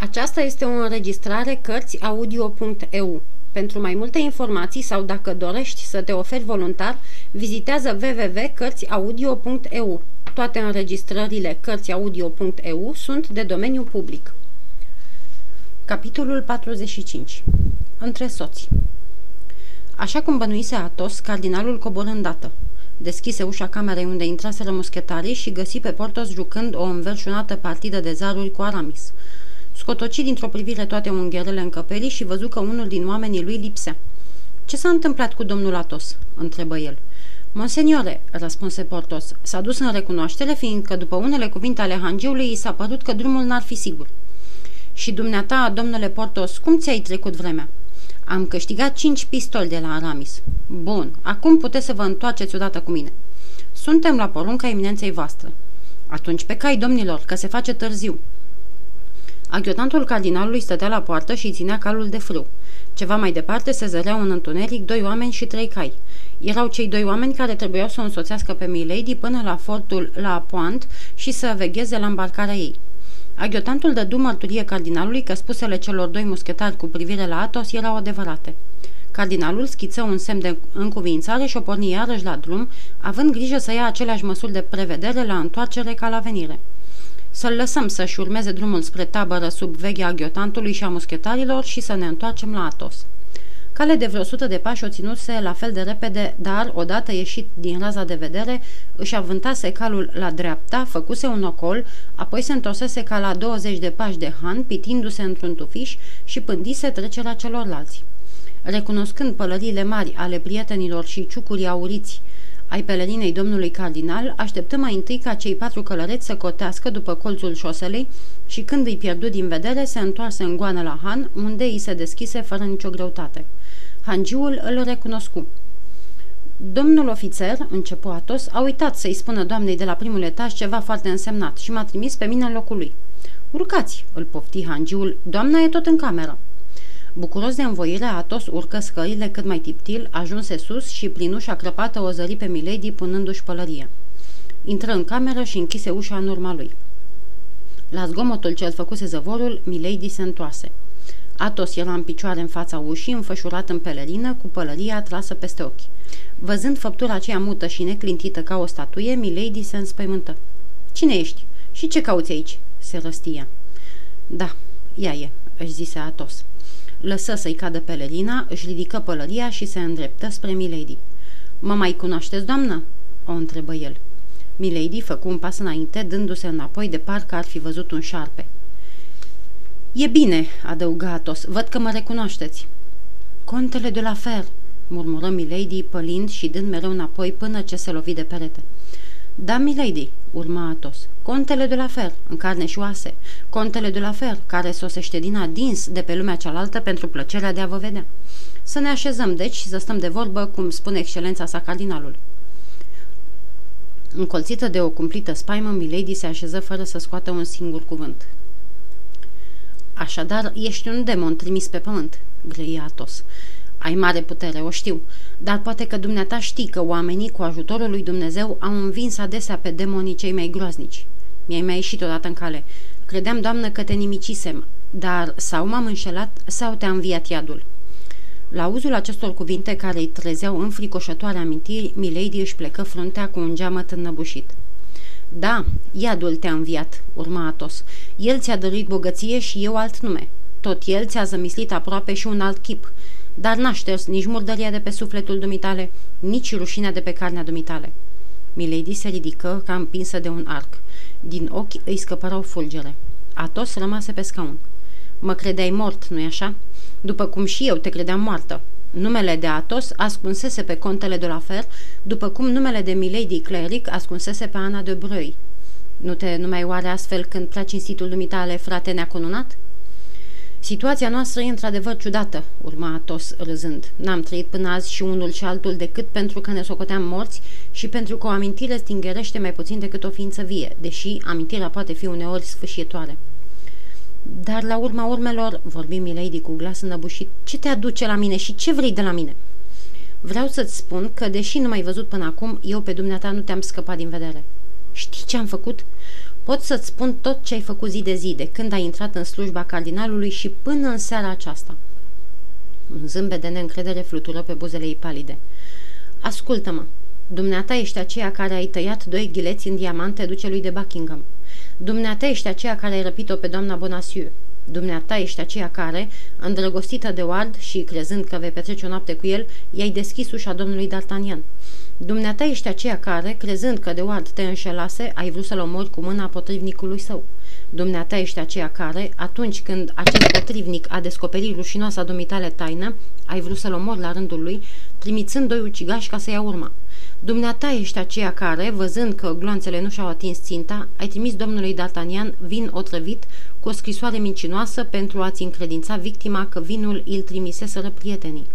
Aceasta este o înregistrare Cărțiaudio.eu. Pentru mai multe informații sau dacă dorești să te oferi voluntar, vizitează www.cărțiaudio.eu. Toate înregistrările Cărțiaudio.eu sunt de domeniu public. Capitolul 45 Între soți Așa cum bănuise Atos, cardinalul coborâ îndată. Deschise ușa camerei unde intraseră muschetarii și găsi pe Portos jucând o înverșunată partidă de zaruri cu Aramis. Scotoci dintr-o privire toate ungherele încăperii și văzu că unul din oamenii lui lipsea. Ce s-a întâmplat cu domnul Atos?" întrebă el. Monseniore, răspunse Portos, s-a dus în recunoaștere, fiindcă după unele cuvinte ale hangiului i s-a părut că drumul n-ar fi sigur. Și dumneata, domnule Portos, cum ți-ai trecut vremea? Am câștigat cinci pistoli de la Aramis. Bun, acum puteți să vă întoarceți odată cu mine. Suntem la porunca eminenței voastre. Atunci pe cai, domnilor, că se face târziu. Aghiotantul cardinalului stătea la poartă și ținea calul de frâu. Ceva mai departe se zăreau în întuneric doi oameni și trei cai. Erau cei doi oameni care trebuiau să o însoțească pe Milady până la fortul la Poant și să vegheze la îmbarcarea ei. Aghiotantul dădu mărturie cardinalului că spusele celor doi muschetari cu privire la Atos erau adevărate. Cardinalul schiță un semn de încuvințare și o porni iarăși la drum, având grijă să ia aceleași măsuri de prevedere la întoarcere ca la venire. Să-l lăsăm să-și urmeze drumul spre tabără sub veghea aghiotantului și a muschetarilor și să ne întoarcem la Atos. Cale de vreo sută de pași o ținuse la fel de repede, dar, odată ieșit din raza de vedere, își avântase calul la dreapta, făcuse un ocol, apoi se întorsese ca la 20 de pași de han, pitindu-se într-un tufiș și pândise trecerea celorlalți. Recunoscând pălăriile mari ale prietenilor și ciucurii auriți ai pelerinei domnului cardinal, așteptă mai întâi ca cei patru călăreți să cotească după colțul șoselei și când îi pierdu din vedere, se întoarse în goană la Han, unde îi se deschise fără nicio greutate. Hangiul îl recunoscu. Domnul ofițer, începu Atos, a uitat să-i spună doamnei de la primul etaj ceva foarte însemnat și m-a trimis pe mine în locul lui. Urcați, îl pofti hangiul, doamna e tot în cameră. Bucuros de învoire, Atos urcă scările cât mai tiptil, ajunse sus și prin ușa crăpată o zări pe Milady punându-și pălăria. Intră în cameră și închise ușa în urma lui. La zgomotul ce-l făcuse zăvorul, Milady se întoarse. Atos era în picioare în fața ușii, înfășurat în pelerină, cu pălăria trasă peste ochi. Văzând făptura aceea mută și neclintită ca o statuie, Milady se înspăimântă. Cine ești? Și ce cauți aici?" se răstia. Da, ea e," își zise Atos. Lăsă să-i cadă pelerina, își ridică pălăria și se îndreptă spre Milady. Mă mai cunoașteți, doamnă?" o întrebă el. Milady făcu un pas înainte, dându-se înapoi de parcă ar fi văzut un șarpe. E bine," adăugă Atos, văd că mă recunoașteți." Contele de la Fer," murmură Milady, pălind și dând mereu înapoi până ce se lovi de perete. Da, milady, urma Atos. Contele de la Fer, în carne și oase. Contele de la Fer, care sosește din adins de pe lumea cealaltă pentru plăcerea de a vă vedea. Să ne așezăm, deci, și să stăm de vorbă, cum spune excelența sa cardinalul. Încolțită de o cumplită spaimă, Milady se așeză fără să scoată un singur cuvânt. Așadar, ești un demon trimis pe pământ, grăia Atos. Ai mare putere, o știu, dar poate că dumneata știi că oamenii, cu ajutorul lui Dumnezeu, au învins adesea pe demonii cei mai groaznici. Mi-ai mai ieșit odată în cale. Credeam, doamnă, că te nimicisem, dar sau m-am înșelat, sau te-a înviat iadul. La uzul acestor cuvinte care îi trezeau înfricoșătoare amintiri, Milady își plecă fruntea cu un geamăt înnăbușit. Da, iadul te-a înviat, urma Atos. El ți-a dăruit bogăție și eu alt nume. Tot el ți-a zămislit aproape și un alt chip dar n-aș șters nici murdăria de pe sufletul dumitale, nici rușinea de pe carnea dumitale. Milady se ridică ca împinsă de un arc. Din ochi îi scăpărau fulgere. Atos rămase pe scaun. Mă credeai mort, nu-i așa? După cum și eu te credeam moartă. Numele de Atos ascunsese pe contele de la Fer, după cum numele de Milady Cleric ascunsese pe Ana de Brăi. Nu te numai oare astfel când plea cinstitul dumitale, frate neacununat? Situația noastră e într-adevăr ciudată, urma Atos râzând. N-am trăit până azi și unul și altul decât pentru că ne socoteam morți și pentru că o amintire stingerește mai puțin decât o ființă vie, deși amintirea poate fi uneori sfâșietoare. Dar la urma urmelor, vorbi Milady cu glas înăbușit, ce te aduce la mine și ce vrei de la mine? Vreau să-ți spun că, deși nu m-ai văzut până acum, eu pe dumneata nu te-am scăpat din vedere. Știi ce am făcut? Pot să-ți spun tot ce ai făcut zi de zi, de când ai intrat în slujba cardinalului și până în seara aceasta. Un zâmbet de neîncredere flutură pe buzele ei palide. Ascultă-mă, dumneata ești aceea care ai tăiat doi ghileți în diamante ducelui de Buckingham. Dumneata ești aceea care ai răpit-o pe doamna Bonacieux. Dumneata ești aceea care, îndrăgostită de Ward și crezând că vei petrece o noapte cu el, i-ai deschis ușa domnului D'Artagnan. Dumneata ești aceea care, crezând că de Ward te înșelase, ai vrut să-l omori cu mâna potrivnicului său. Dumneata ești aceea care, atunci când acest potrivnic a descoperit rușinoasa dumitale taină, ai vrut să-l omori la rândul lui, trimițând doi ucigași ca să ia urma. Dumneata ești aceea care, văzând că gloanțele nu și-au atins ținta, ai trimis domnului D'Artagnan vin otrăvit cu o scrisoare mincinoasă pentru a-ți încredința victima că vinul îl trimiseseră prietenii.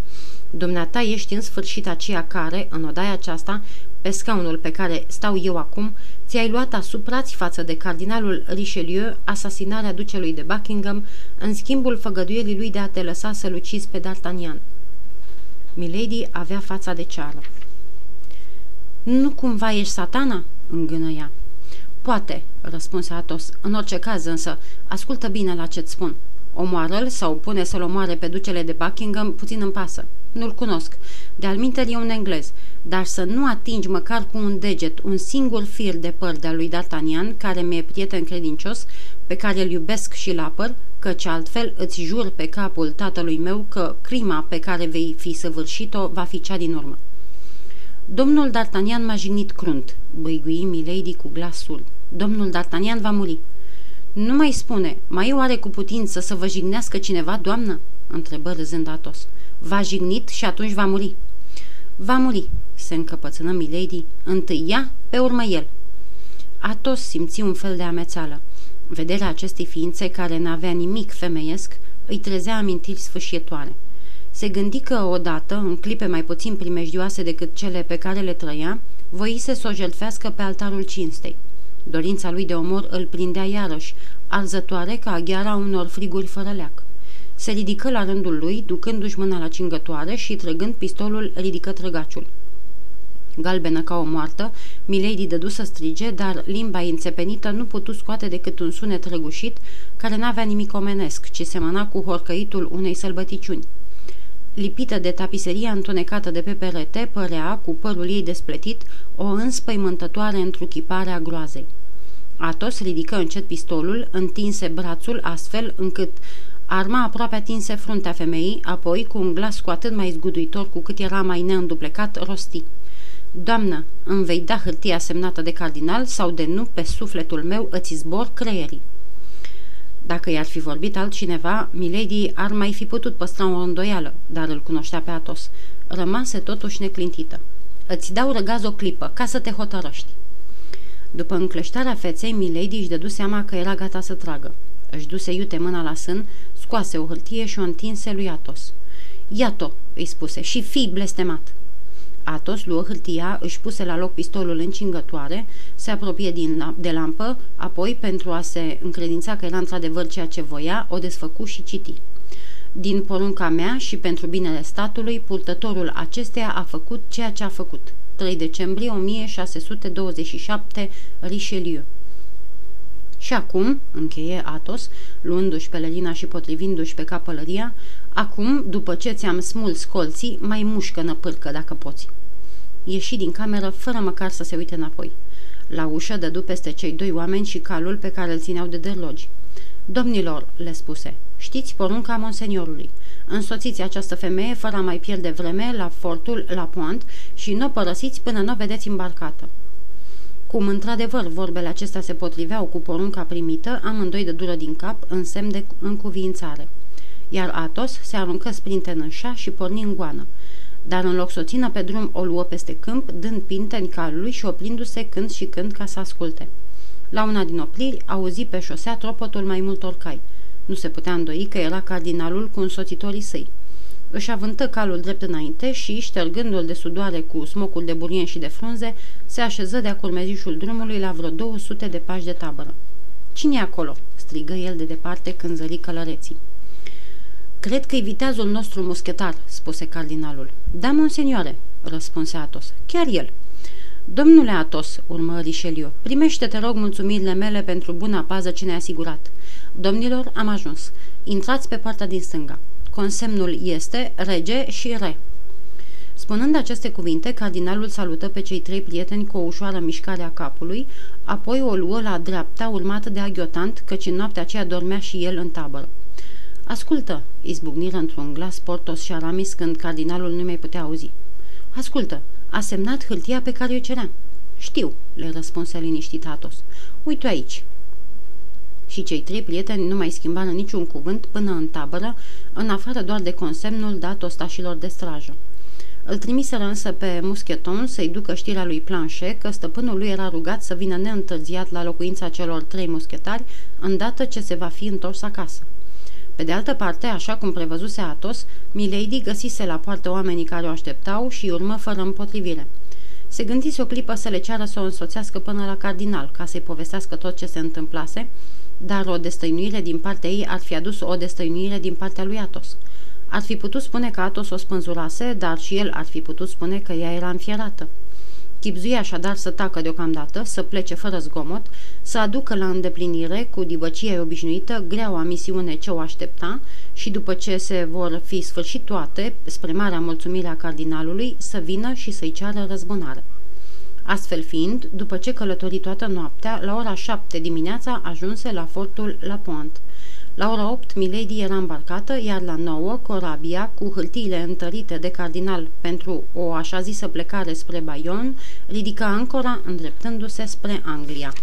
Dumneata ești în sfârșit aceea care, în odaia aceasta, pe scaunul pe care stau eu acum, ți-ai luat asupra-ți față de cardinalul Richelieu asasinarea ducelui de Buckingham în schimbul făgăduielii lui de a te lăsa să-l ucizi pe D'Artagnan. Milady avea fața de ceară. Nu cumva ești satana?" îngână ea. Poate," răspunse Atos. În orice caz însă, ascultă bine la ce-ți spun. Omoară-l sau pune să-l omoare pe ducele de Buckingham, puțin îmi pasă. Nu-l cunosc. De-al e un englez. Dar să nu atingi măcar cu un deget un singur fir de păr de-al lui D'Artagnan, care mi-e prieten credincios, pe care îl iubesc și-l apăr, căci altfel îți jur pe capul tatălui meu că crima pe care vei fi săvârșit-o va fi cea din urmă. Domnul D'Artagnan m-a jignit crunt, băigui Milady cu glasul. Domnul D'Artagnan va muri. Nu mai spune, mai e oare cu putință să vă jignească cineva, doamnă? întrebă râzând Atos. Va jignit și atunci va muri. Va muri, se încăpățână Milady, întâi ea, pe urmă el. Atos simți un fel de amețeală. Vederea acestei ființe care n-avea nimic femeiesc îi trezea amintiri sfâșietoare. Se gândi că odată, în clipe mai puțin primejdioase decât cele pe care le trăia, voise să o jeltfească pe altarul cinstei. Dorința lui de omor îl prindea iarăși, arzătoare ca aghiara unor friguri fără leac. Se ridică la rândul lui, ducându-și mâna la cingătoare și trăgând pistolul, ridică trăgaciul. Galbenă ca o moartă, Milady dădu să strige, dar limba înțepenită nu putu scoate decât un sunet răgușit, care n-avea nimic omenesc, ci semăna cu horcăitul unei sălbăticiuni. Lipită de tapiseria întunecată de pe perete, părea, cu părul ei despletit, o înspăimântătoare întruchipare a groazei. Atos ridică încet pistolul, întinse brațul astfel încât arma aproape atinse fruntea femeii, apoi, cu un glas cu atât mai zguduitor cu cât era mai neînduplecat, rosti. Doamnă, îmi vei da hârtia semnată de cardinal sau de nu pe sufletul meu îți zbor creierii. Dacă i-ar fi vorbit altcineva, Milady ar mai fi putut păstra o îndoială, dar îl cunoștea pe Atos. Rămase totuși neclintită. Îți dau răgaz o clipă, ca să te hotărăști. După încleștarea feței, Milady își dădu seama că era gata să tragă. Își duse iute mâna la sân, scoase o hârtie și o întinse lui Atos. Iată, îi spuse, și fii blestemat. Atos luă hârtia, își puse la loc pistolul în cingătoare, se apropie din, de lampă, apoi, pentru a se încredința că era într-adevăr ceea ce voia, o desfăcu și citi. Din porunca mea și pentru binele statului, purtătorul acesteia a făcut ceea ce a făcut. 3 decembrie 1627, Richelieu. Și acum, încheie Atos, luându-și pelerina și potrivindu-și pe cap pălăria, acum, după ce ți-am smuls colții, mai mușcă năpârcă dacă poți. Ieși din cameră fără măcar să se uite înapoi. La ușă dădu peste cei doi oameni și calul pe care îl țineau de derlogi. Domnilor, le spuse, știți porunca monseniorului. Însoțiți această femeie fără a mai pierde vreme la fortul La Pointe și nu o părăsiți până nu o vedeți îmbarcată. Cum într-adevăr vorbele acestea se potriveau cu porunca primită, amândoi de dură din cap în semn de încuviințare. Iar Atos se aruncă sprinten în șa și porni în goană. Dar în loc să o țină pe drum, o luă peste câmp, dând pinte în calului și oprindu-se când și când ca să asculte. La una din opriri, auzi pe șosea tropotul mai multor cai. Nu se putea îndoi că era cardinalul cu însoțitorii săi. Își avântă calul drept înainte și, ștergându-l de sudoare cu smocul de burien și de frunze, se așeză de-a curmezișul drumului la vreo 200 de pași de tabără. Cine e acolo?" strigă el de departe când zări călăreții. Cred că-i viteazul nostru muschetar," spuse cardinalul. Da, monsenioare," răspunse Atos. Chiar el." Domnule Atos, urmă Richelieu, primește, te rog, mulțumirile mele pentru buna pază ce ne-a asigurat. Domnilor, am ajuns. Intrați pe partea din stânga. Consemnul este rege și re. Spunând aceste cuvinte, cardinalul salută pe cei trei prieteni cu o ușoară mișcare a capului, apoi o luă la dreapta, urmată de aghiotant, căci în noaptea aceea dormea și el în tabără. Ascultă, izbucniră într-un glas Portos și Aramis când cardinalul nu mai putea auzi. Ascultă, a semnat hârtia pe care o cerea. Știu, le răspunse liniștit Atos. Uite aici. Și cei trei prieteni nu mai schimbară niciun cuvânt până în tabără, în afară doar de consemnul dat ostașilor de strajă. Îl trimiseră însă pe muscheton să-i ducă știrea lui Planche că stăpânul lui era rugat să vină neîntârziat la locuința celor trei muschetari, îndată ce se va fi întors acasă. Pe de altă parte, așa cum prevăzuse Atos, Milady găsise la poartă oamenii care o așteptau și urmă fără împotrivire. Se gândise o clipă să le ceară să o însoțească până la cardinal, ca să-i povestească tot ce se întâmplase, dar o destăinuire din partea ei ar fi adus o destăinuire din partea lui Atos. Ar fi putut spune că Atos o spânzurase, dar și el ar fi putut spune că ea era înfierată. Chipzuia așadar să tacă deocamdată, să plece fără zgomot, să aducă la îndeplinire, cu dibăcie obișnuită, greaua misiune ce o aștepta și după ce se vor fi sfârșit toate, spre marea mulțumire a cardinalului, să vină și să-i ceară răzbunare. Astfel fiind, după ce călători toată noaptea, la ora șapte dimineața ajunse la fortul La Pointe. La ora 8, Milady era îmbarcată, iar la 9, corabia, cu hârtiile întărite de cardinal pentru o așa zisă plecare spre Bayonne, ridica ancora îndreptându-se spre Anglia.